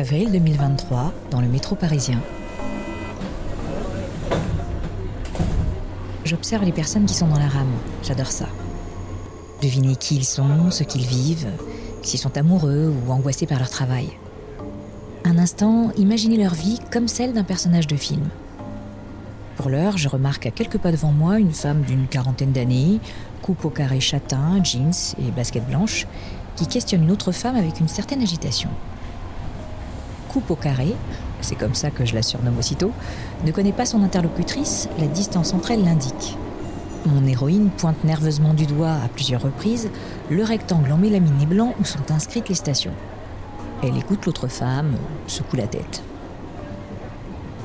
avril 2023, dans le métro parisien. J'observe les personnes qui sont dans la rame. J'adore ça. Deviner qui ils sont, ce qu'ils vivent, s'ils sont amoureux ou angoissés par leur travail. Un instant, imaginez leur vie comme celle d'un personnage de film. Pour l'heure, je remarque à quelques pas devant moi une femme d'une quarantaine d'années, coupe au carré châtain, jeans et basket blanche, qui questionne une autre femme avec une certaine agitation. Coupe au carré, c'est comme ça que je la surnomme aussitôt, ne connaît pas son interlocutrice, la distance entre elles l'indique. Mon héroïne pointe nerveusement du doigt à plusieurs reprises le rectangle en mélamine et blanc où sont inscrites les stations. Elle écoute l'autre femme, secoue la tête.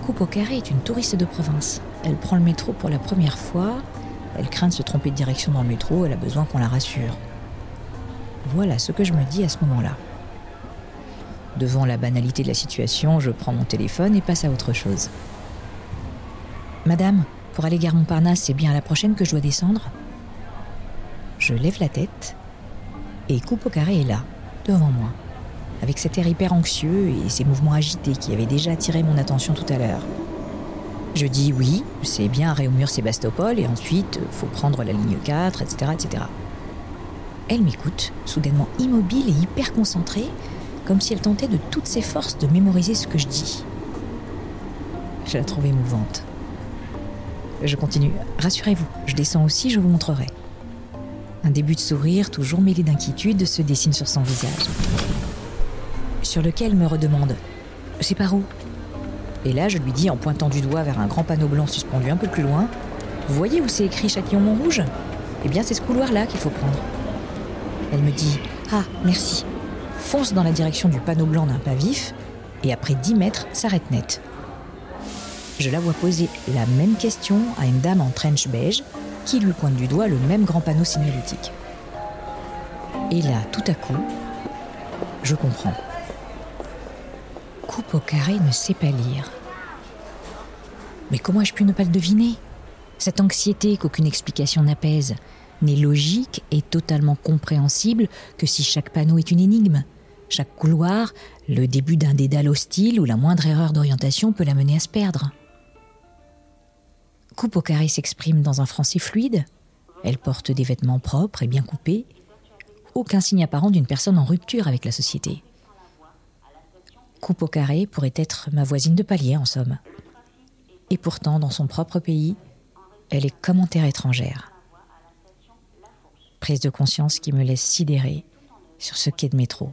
Coupe au carré est une touriste de province. Elle prend le métro pour la première fois. Elle craint de se tromper de direction dans le métro, elle a besoin qu'on la rassure. Voilà ce que je me dis à ce moment-là. Devant la banalité de la situation, je prends mon téléphone et passe à autre chose. Madame, pour aller gare Montparnasse, c'est bien à la prochaine que je dois descendre? Je lève la tête et Coupe au carré est là, devant moi, avec cet air hyper anxieux et ses mouvements agités qui avaient déjà attiré mon attention tout à l'heure. Je dis oui, c'est bien à Réaumur-Sébastopol et ensuite faut prendre la ligne 4, etc. etc. Elle m'écoute, soudainement immobile et hyper concentrée, comme si elle tentait de toutes ses forces de mémoriser ce que je dis. Je la trouve émouvante. Je continue. Rassurez-vous, je descends aussi, je vous montrerai. Un début de sourire, toujours mêlé d'inquiétude, se dessine sur son visage. Sur lequel me redemande C'est par où? Et là, je lui dis en pointant du doigt vers un grand panneau blanc suspendu un peu plus loin Vous voyez où c'est écrit Châtillon-Montrouge Eh bien, c'est ce couloir-là qu'il faut prendre. Elle me dit Ah, merci fonce dans la direction du panneau blanc d'un pas vif et après 10 mètres s'arrête net. Je la vois poser la même question à une dame en trench beige qui lui pointe du doigt le même grand panneau signalétique. Et là, tout à coup, je comprends. Coupe au carré ne sait pas lire. Mais comment ai-je pu ne pas le deviner? Cette anxiété qu'aucune explication n'apaise n'est logique et totalement compréhensible que si chaque panneau est une énigme. Chaque couloir, le début d'un dédale hostile où la moindre erreur d'orientation peut la mener à se perdre. Coupe au carré s'exprime dans un français fluide. Elle porte des vêtements propres et bien coupés. Aucun signe apparent d'une personne en rupture avec la société. Coupe au carré pourrait être ma voisine de palier, en somme. Et pourtant, dans son propre pays, elle est comme en terre étrangère. Prise de conscience qui me laisse sidérer sur ce quai de métro.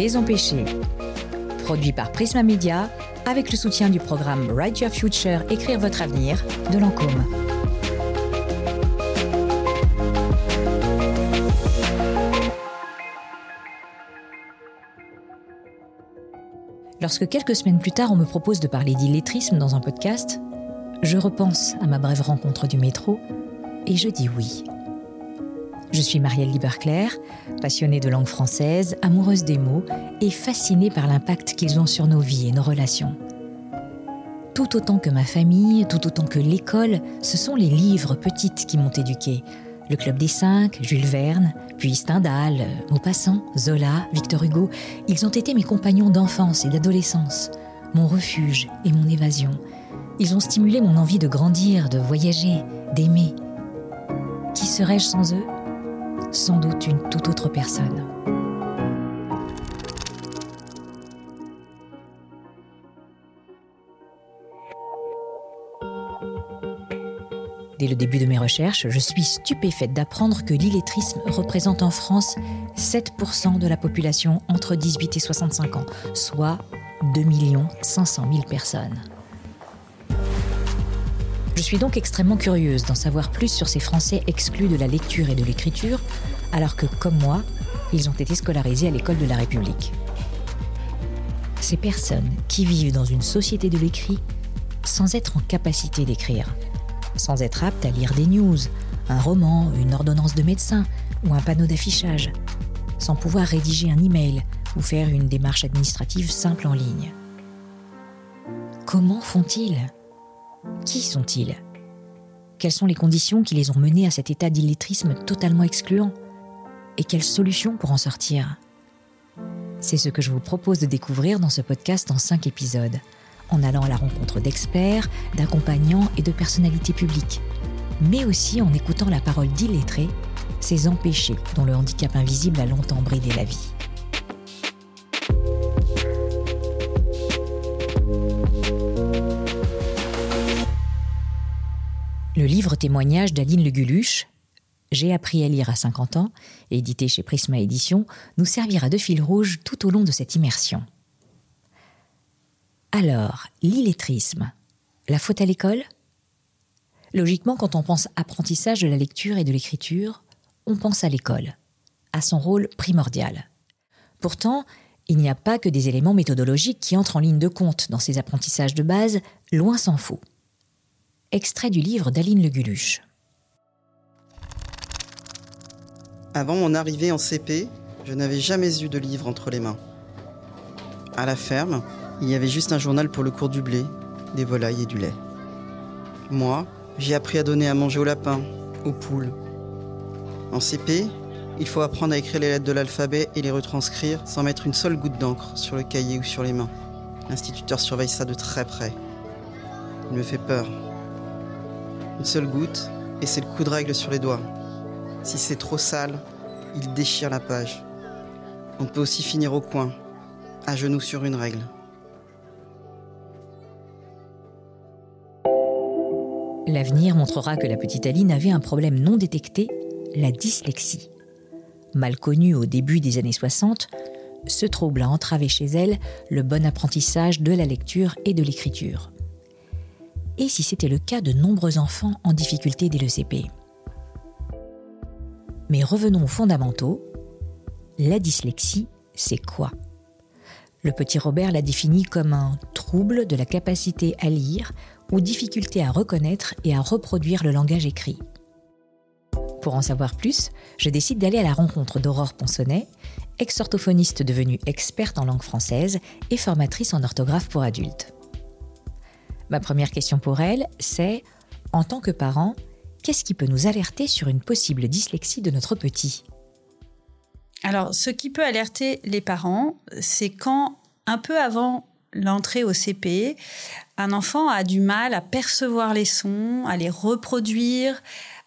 Les Empêchés, produit par Prisma Media avec le soutien du programme Write Your Future, Écrire votre avenir de Lancôme. Lorsque quelques semaines plus tard on me propose de parler d'illettrisme dans un podcast, je repense à ma brève rencontre du métro et je dis oui. Je suis Marielle Liberclair, passionnée de langue française, amoureuse des mots et fascinée par l'impact qu'ils ont sur nos vies et nos relations. Tout autant que ma famille, tout autant que l'école, ce sont les livres petites qui m'ont éduquée. Le Club des Cinq, Jules Verne, puis Stendhal, Maupassant, Zola, Victor Hugo, ils ont été mes compagnons d'enfance et d'adolescence, mon refuge et mon évasion. Ils ont stimulé mon envie de grandir, de voyager, d'aimer. Qui serais-je sans eux? Sans doute une toute autre personne. Dès le début de mes recherches, je suis stupéfaite d'apprendre que l'illettrisme représente en France 7% de la population entre 18 et 65 ans, soit 2 500 000 personnes. Je suis donc extrêmement curieuse d'en savoir plus sur ces Français exclus de la lecture et de l'écriture, alors que, comme moi, ils ont été scolarisés à l'école de la République. Ces personnes qui vivent dans une société de l'écrit sans être en capacité d'écrire, sans être aptes à lire des news, un roman, une ordonnance de médecin ou un panneau d'affichage, sans pouvoir rédiger un email ou faire une démarche administrative simple en ligne. Comment font-ils? Qui sont-ils? Quelles sont les conditions qui les ont menés à cet état d'illettrisme totalement excluant? Et quelles solutions pour en sortir? C'est ce que je vous propose de découvrir dans ce podcast en cinq épisodes, en allant à la rencontre d'experts, d'accompagnants et de personnalités publiques, mais aussi en écoutant la parole d'illettrés, ces empêchés dont le handicap invisible a longtemps bridé la vie. Le livre témoignage d'Aline Leguluche, J'ai appris à lire à 50 ans, édité chez Prisma Édition, nous servira de fil rouge tout au long de cette immersion. Alors, l'illettrisme, la faute à l'école? Logiquement, quand on pense apprentissage de la lecture et de l'écriture, on pense à l'école, à son rôle primordial. Pourtant, il n'y a pas que des éléments méthodologiques qui entrent en ligne de compte dans ces apprentissages de base, loin s'en faut extrait du livre d'Aline Leguluche. Avant mon arrivée en CP, je n'avais jamais eu de livre entre les mains. À la ferme, il y avait juste un journal pour le cours du blé, des volailles et du lait. Moi, j'ai appris à donner à manger aux lapins, aux poules. En CP, il faut apprendre à écrire les lettres de l'alphabet et les retranscrire sans mettre une seule goutte d'encre sur le cahier ou sur les mains. L'instituteur surveille ça de très près. Il me fait peur. Une seule goutte, et c'est le coup de règle sur les doigts. Si c'est trop sale, il déchire la page. On peut aussi finir au coin, à genoux sur une règle. L'avenir montrera que la petite Aline avait un problème non détecté, la dyslexie. Mal connue au début des années 60, ce trouble a entravé chez elle le bon apprentissage de la lecture et de l'écriture et si c'était le cas de nombreux enfants en difficulté dès le CP. Mais revenons aux fondamentaux. La dyslexie, c'est quoi? Le petit Robert l'a défini comme un trouble de la capacité à lire ou difficulté à reconnaître et à reproduire le langage écrit. Pour en savoir plus, je décide d'aller à la rencontre d'Aurore Ponsonnet, ex-orthophoniste devenue experte en langue française et formatrice en orthographe pour adultes. Ma première question pour elle, c'est, en tant que parent, qu'est-ce qui peut nous alerter sur une possible dyslexie de notre petit? Alors, ce qui peut alerter les parents, c'est quand, un peu avant l'entrée au CP, un enfant a du mal à percevoir les sons, à les reproduire,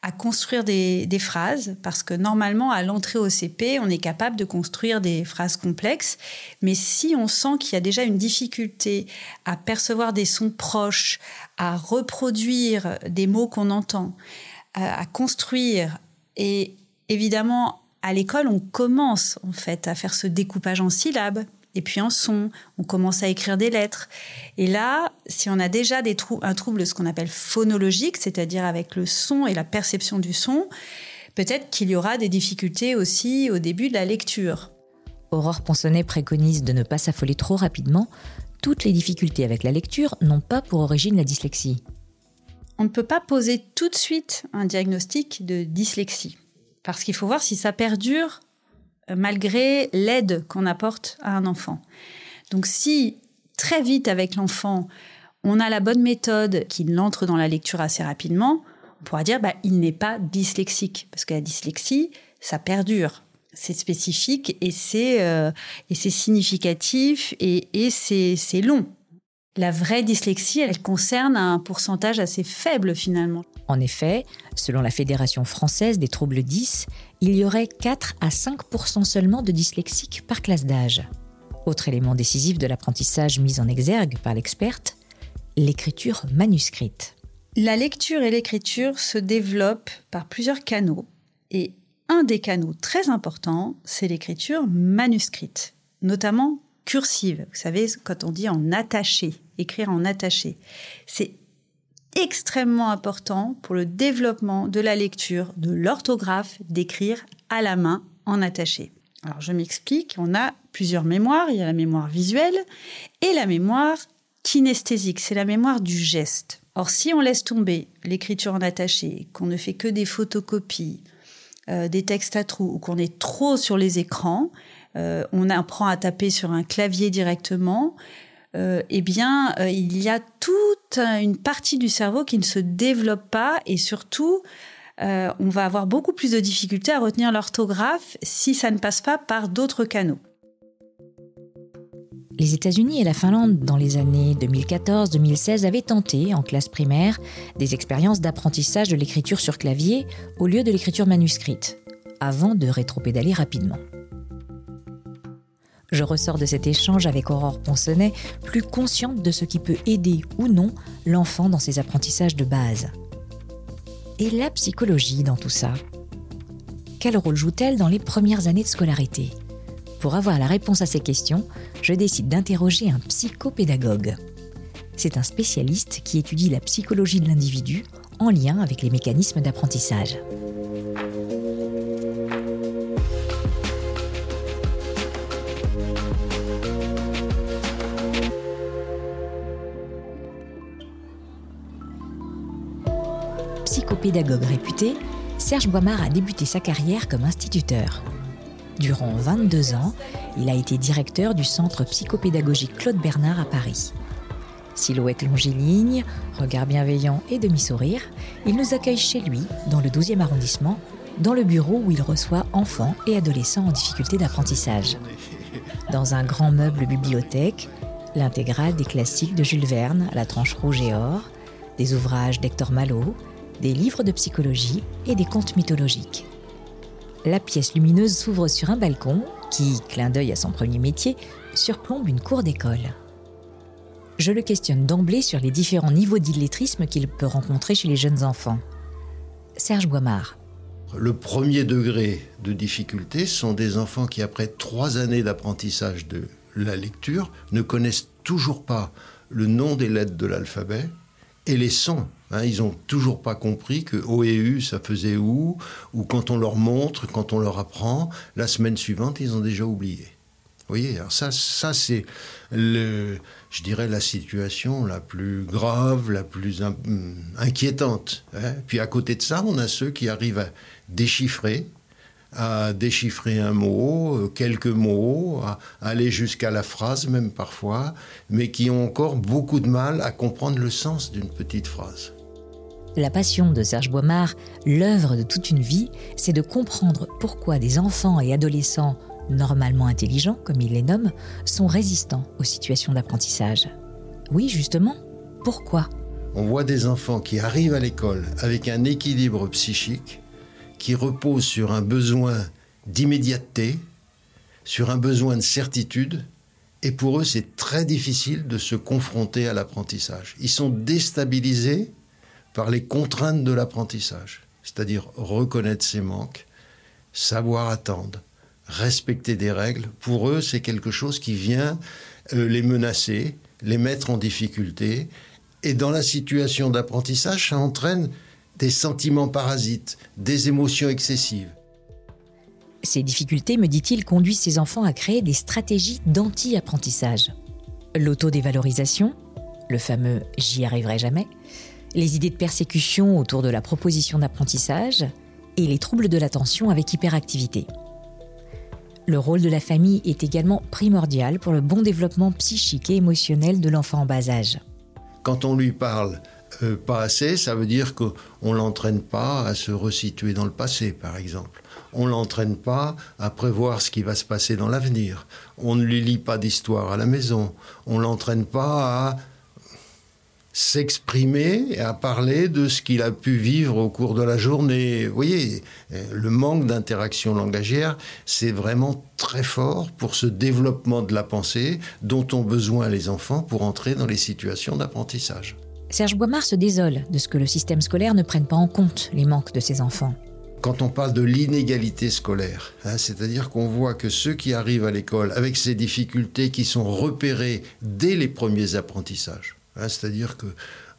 à construire des, phrases, parce que normalement, à l'entrée au CP, on est capable de construire des phrases complexes, mais si on sent qu'il y a déjà une difficulté à percevoir des sons proches, à reproduire des mots qu'on entend, à construire, et évidemment, à l'école, on commence en fait à faire ce découpage en syllabes, et puis en son, on commence à écrire des lettres. Et là, si on a déjà des un trouble, ce qu'on appelle phonologique, c'est-à-dire avec le son et la perception du son, peut-être qu'il y aura des difficultés aussi au début de la lecture. Aurore Ponsonnet préconise de ne pas s'affoler trop rapidement. Toutes les difficultés avec la lecture n'ont pas pour origine la dyslexie. On ne peut pas poser tout de suite un diagnostic de dyslexie, parce qu'il faut voir si ça perdure malgré l'aide qu'on apporte à un enfant. Donc si très vite avec l'enfant, on a la bonne méthode qu'il entre dans la lecture assez rapidement, on pourra dire bah, il n'est pas dyslexique parce que la dyslexie, ça perdure. C'est spécifique et c'est euh, significatif et, et c'est long. La vraie dyslexie, elle concerne un pourcentage assez faible finalement. En effet, selon la Fédération française des troubles 10, il y aurait 4 à 5% seulement de dyslexiques par classe d'âge. Autre élément décisif de l'apprentissage mis en exergue par l'experte, l'écriture manuscrite. La lecture et l'écriture se développent par plusieurs canaux et un des canaux très importants, c'est l'écriture manuscrite, notamment cursive. Vous savez, quand on dit en attaché, écrire en attaché. C'est extrêmement important pour le développement de la lecture, de l'orthographe, d'écrire à la main en attaché. Alors je m'explique, on a plusieurs mémoires, il y a la mémoire visuelle et la mémoire kinesthésique, c'est la mémoire du geste. Or si on laisse tomber l'écriture en attaché, qu'on ne fait que des photocopies, euh, des textes à trous ou qu'on est trop sur les écrans, euh, on apprend à taper sur un clavier directement, euh, eh bien, il y a tout toute une partie du cerveau qui ne se développe pas et surtout, euh, on va avoir beaucoup plus de difficultés à retenir l'orthographe si ça ne passe pas par d'autres canaux. Les États-Unis et la Finlande, dans les années 2014-2016, avaient tenté, en classe primaire, des expériences d'apprentissage de l'écriture sur clavier au lieu de l'écriture manuscrite, avant de rétropédaler rapidement. Je ressors de cet échange avec Aurore Ponsonnet plus consciente de ce qui peut aider ou non l'enfant dans ses apprentissages de base. Et la psychologie dans tout ça? Quel rôle joue-t-elle dans les premières années de scolarité? Pour avoir la réponse à ces questions, je décide d'interroger un psychopédagogue. C'est un spécialiste qui étudie la psychologie de l'individu en lien avec les mécanismes d'apprentissage. Psychopédagogue réputé, Serge Boimard a débuté sa carrière comme instituteur. Durant 22 ans, il a été directeur du centre psychopédagogique Claude Bernard à Paris. Silhouette longiligne, regard bienveillant et demi-sourire, il nous accueille chez lui, dans le 12e arrondissement, dans le bureau où il reçoit enfants et adolescents en difficulté d'apprentissage. Dans un grand meuble bibliothèque, l'intégrale des classiques de Jules Verne à la tranche rouge et or, des ouvrages d'Hector Malot, des livres de psychologie et des contes mythologiques la pièce lumineuse s'ouvre sur un balcon qui, clin d'œil à son premier métier, surplombe une cour d'école. Je le questionne d'emblée sur les différents niveaux d'illettrisme qu'il peut rencontrer chez les jeunes enfants. Serge Boimard. Le premier degré de difficulté sont des enfants qui, après trois années d'apprentissage de la lecture, ne connaissent toujours pas le nom des lettres de l'alphabet et les sons Hein, ils n'ont toujours pas compris que O et U, ça faisait où, ou quand on leur montre, quand on leur apprend, la semaine suivante, ils ont déjà oublié. Vous voyez, alors ça, ça c'est, le, je dirais, la situation la plus grave, la plus inquiétante. Hein. Puis à côté de ça, on a ceux qui arrivent à déchiffrer, à déchiffrer un mot, euh, quelques mots, à aller jusqu'à la phrase même parfois, mais qui ont encore beaucoup de mal à comprendre le sens d'une petite phrase. La passion de Serge Boimard, l'œuvre de toute une vie, c'est de comprendre pourquoi des enfants et adolescents normalement intelligents, comme il les nomme, sont résistants aux situations d'apprentissage. Oui, justement, pourquoi? On voit des enfants qui arrivent à l'école avec un équilibre psychique qui repose sur un besoin d'immédiateté, sur un besoin de certitude, et pour eux c'est très difficile de se confronter à l'apprentissage. Ils sont déstabilisés par les contraintes de l'apprentissage, c'est-à-dire reconnaître ses manques, savoir attendre, respecter des règles. Pour eux, c'est quelque chose qui vient euh, les menacer, les mettre en difficulté. Et dans la situation d'apprentissage, ça entraîne des sentiments parasites, des émotions excessives. Ces difficultés, me dit-il, conduisent ces enfants à créer des stratégies d'anti-apprentissage. L'autodévalorisation, le fameux j'y arriverai jamais, les idées de persécution autour de la proposition d'apprentissage et les troubles de l'attention avec hyperactivité. Le rôle de la famille est également primordial pour le bon développement psychique et émotionnel de l'enfant en bas âge. Quand on lui parle euh, pas assez, ça veut dire qu'on ne l'entraîne pas à se resituer dans le passé, par exemple. On ne l'entraîne pas à prévoir ce qui va se passer dans l'avenir. On ne lui lit pas d'histoire à la maison. On ne l'entraîne pas à s'exprimer et à parler de ce qu'il a pu vivre au cours de la journée. Vous voyez, le manque d'interaction langagière, c'est vraiment très fort pour ce développement de la pensée dont ont besoin les enfants pour entrer dans les situations d'apprentissage. Serge Boimard se désole de ce que le système scolaire ne prenne pas en compte les manques de ses enfants. Quand on parle de l'inégalité scolaire, hein, c'est-à-dire qu'on voit que ceux qui arrivent à l'école avec ces difficultés qui sont repérées dès les premiers apprentissages, Hein, c'est-à-dire que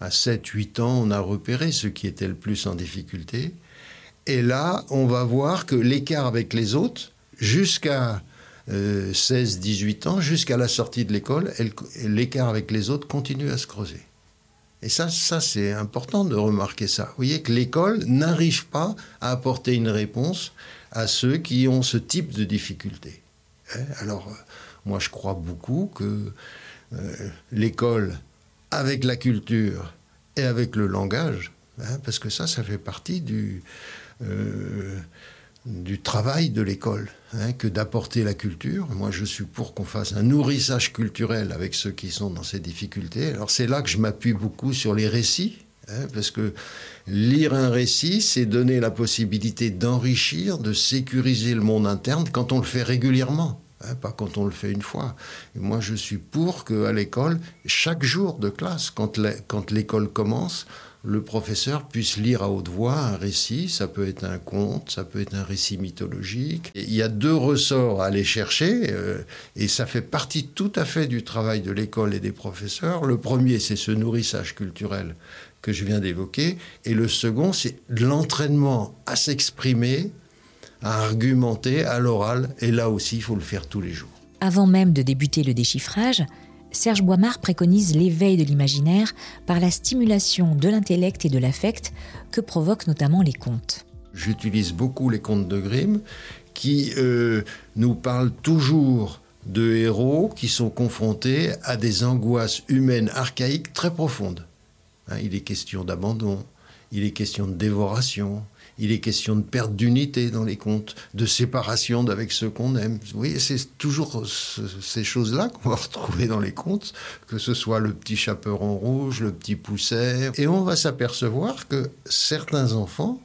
à 7-8 ans, on a repéré ceux qui étaient le plus en difficulté. Et là, on va voir que l'écart avec les autres, jusqu'à 16-18 euh, ans, jusqu'à la sortie de l'école, l'écart avec les autres continue à se creuser. Et ça, ça c'est important de remarquer ça. Vous voyez que l'école n'arrive pas à apporter une réponse à ceux qui ont ce type de difficulté. Hein, alors, euh, moi, je crois beaucoup que euh, l'école avec la culture et avec le langage, hein, parce que ça, ça fait partie du, euh, du travail de l'école, hein, que d'apporter la culture. Moi, je suis pour qu'on fasse un nourrissage culturel avec ceux qui sont dans ces difficultés. Alors c'est là que je m'appuie beaucoup sur les récits, hein, parce que lire un récit, c'est donner la possibilité d'enrichir, de sécuriser le monde interne quand on le fait régulièrement. Hein, pas quand on le fait une fois. moi, je suis pour qu'à l'école, chaque jour de classe, quand l'école commence, le professeur puisse lire à haute voix un récit, ça peut être un conte, ça peut être un récit mythologique. il y a deux ressorts à aller chercher, euh, et ça fait partie tout à fait du travail de l'école et des professeurs. Le premier, c'est ce nourrissage culturel que je viens d'évoquer, et le second, c'est l'entraînement à s'exprimer à argumenter à l'oral, et là aussi, il faut le faire tous les jours. Avant même de débuter le déchiffrage, Serge Boimard préconise l'éveil de l'imaginaire par la stimulation de l'intellect et de l'affect que provoquent notamment les contes. J'utilise beaucoup les contes de Grimm qui euh, nous parlent toujours de héros qui sont confrontés à des angoisses humaines archaïques très profondes. Hein, il est question d'abandon, il est question de dévoration, il est question de perte d'unité dans les contes, de séparation avec ceux qu'on aime. Vous voyez, c'est toujours ces choses-là qu'on va retrouver dans les contes, que ce soit le petit chaperon rouge, le petit pousset. Et on va s'apercevoir que certains enfants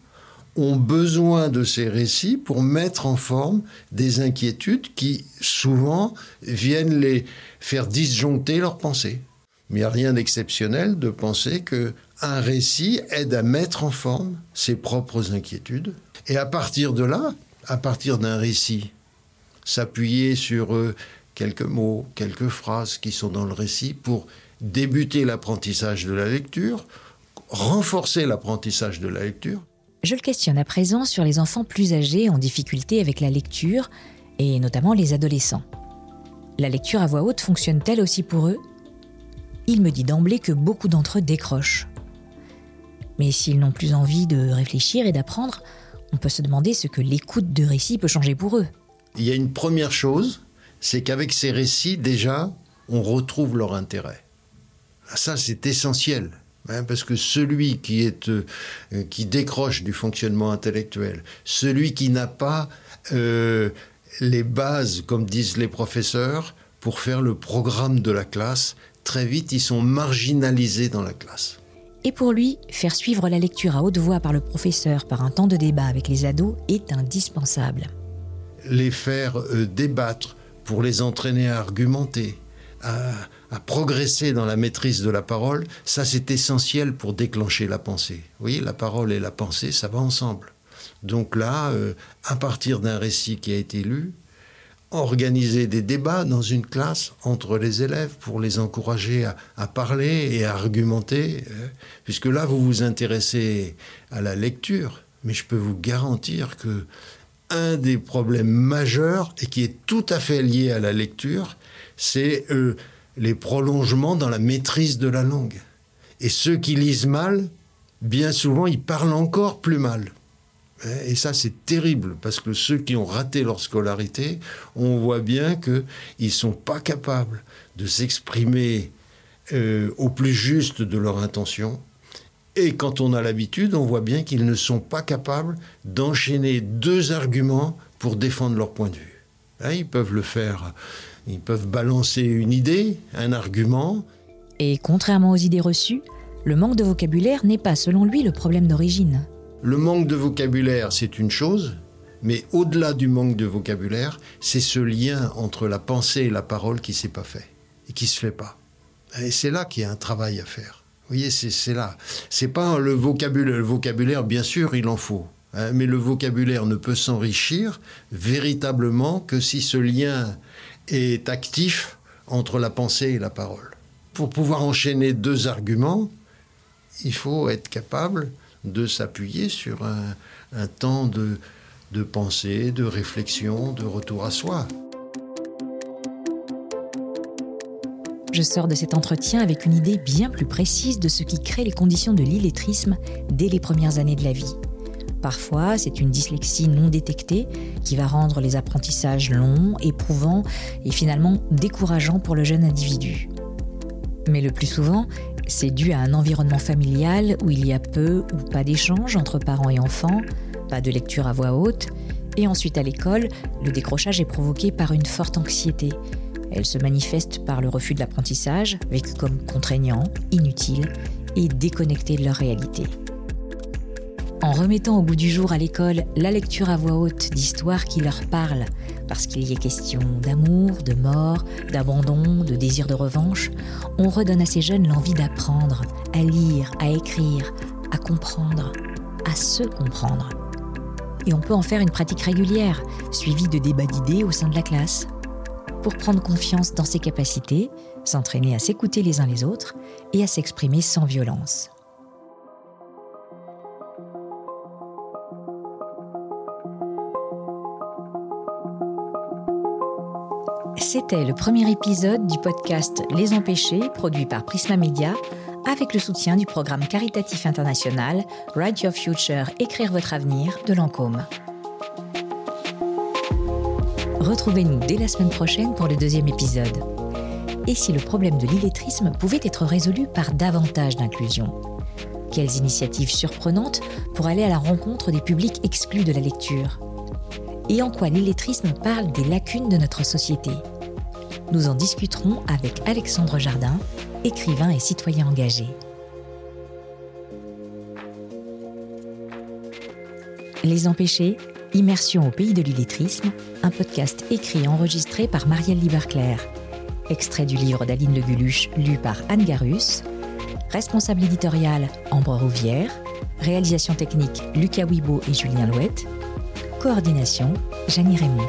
ont besoin de ces récits pour mettre en forme des inquiétudes qui souvent viennent les faire disjoncter leurs pensées. Mais il n'y a rien d'exceptionnel de penser que un récit aide à mettre en forme ses propres inquiétudes. Et à partir de là, à partir d'un récit, s'appuyer sur euh, quelques mots, quelques phrases qui sont dans le récit pour débuter l'apprentissage de la lecture, renforcer l'apprentissage de la lecture. Je le questionne à présent sur les enfants plus âgés en difficulté avec la lecture, et notamment les adolescents. La lecture à voix haute fonctionne-t-elle aussi pour eux? Il me dit d'emblée que beaucoup d'entre eux décrochent. Mais s'ils n'ont plus envie de réfléchir et d'apprendre, on peut se demander ce que l'écoute de récits peut changer pour eux. Il y a une première chose, c'est qu'avec ces récits, déjà, on retrouve leur intérêt. Ah, ça, c'est essentiel. Hein, parce que celui euh, qui décroche du fonctionnement intellectuel, celui qui n'a pas euh, les bases, comme disent les professeurs, pour faire le programme de la classe, très vite, ils sont marginalisés dans la classe. Et pour lui, faire suivre la lecture à haute voix par le professeur par un temps de débat avec les ados est indispensable. Les faire euh, débattre pour les entraîner à argumenter, à, progresser dans la maîtrise de la parole, ça c'est essentiel pour déclencher la pensée. Oui, la parole et la pensée, ça va ensemble. Donc là, euh, à partir d'un récit qui a été lu, organiser des débats dans une classe entre les élèves pour les encourager à, parler et à argumenter, hein. puisque là vous vous intéressez à la lecture, mais je peux vous garantir que un des problèmes majeurs et qui est tout à fait lié à la lecture, c'est euh, les prolongements dans la maîtrise de la langue. Et ceux qui lisent mal, bien souvent, ils parlent encore plus mal. Et ça, c'est terrible, parce que ceux qui ont raté leur scolarité, on voit bien qu'ils ne sont pas capables de s'exprimer euh, au plus juste de leur intention. Et quand on a l'habitude, on voit bien qu'ils ne sont pas capables d'enchaîner deux arguments pour défendre leur point de vue. Hein, ils peuvent le faire, ils peuvent balancer une idée, un argument. Et contrairement aux idées reçues, le manque de vocabulaire n'est pas, selon lui, le problème d'origine. Le manque de vocabulaire, c'est une chose, mais au-delà du manque de vocabulaire, c'est ce lien entre la pensée et la parole qui s'est pas fait et qui se fait pas. Et c'est là qu'il y a un travail à faire. Vous voyez, c'est là. C'est pas le vocabulaire. Le vocabulaire, bien sûr, il en faut. Hein, mais le vocabulaire ne peut s'enrichir véritablement que si ce lien est actif entre la pensée et la parole. Pour pouvoir enchaîner deux arguments, il faut être capable de s'appuyer sur un, temps de, de pensée, de réflexion, de retour à soi. Je sors de cet entretien avec une idée bien plus précise de ce qui crée les conditions de l'illettrisme dès les premières années de la vie. Parfois, c'est une dyslexie non détectée qui va rendre les apprentissages longs, éprouvants et finalement décourageants pour le jeune individu. Mais le plus souvent, C'est dû à un environnement familial où il y a peu ou pas d'échanges entre parents et enfants, pas de lecture à voix haute, et ensuite à l'école, le décrochage est provoqué par une forte anxiété. Elle se manifeste par le refus de l'apprentissage, vécu comme contraignant, inutile et déconnecté de leur réalité. En remettant au bout du jour à l'école la lecture à voix haute d'histoires qui leur parlent, parce qu'il y est question d'amour, de mort, d'abandon, de désir de revanche, on redonne à ces jeunes l'envie d'apprendre, à lire, à écrire, à comprendre, à se comprendre. Et on peut en faire une pratique régulière, suivie de débats d'idées au sein de la classe. Pour prendre confiance dans ses capacités, s'entraîner à s'écouter les uns les autres et à s'exprimer sans violence. C'était le premier épisode du podcast Les Empêchés, produit par Prisma Media, avec le soutien du programme caritatif international Write Your Future, Écrire votre avenir de Lancôme. Retrouvez-nous dès la semaine prochaine pour le deuxième épisode. Et si le problème de l'illettrisme pouvait être résolu par davantage d'inclusion? Quelles initiatives surprenantes pour aller à la rencontre des publics exclus de la lecture? Et en quoi l'illettrisme parle des lacunes de notre société? Nous en discuterons avec Alexandre Jardin, écrivain et citoyen engagé. Les Empêchés, Immersion au pays de l'illettrisme, un podcast écrit et enregistré par Marielle Liberclair. Extrait du livre d'Aline Le Guluche, lu par Anne Garus. Responsable éditorial, Ambre Rouvière. Réalisation technique, Lucas Wibo et Julien Louette. Coordination, Janie Raymond.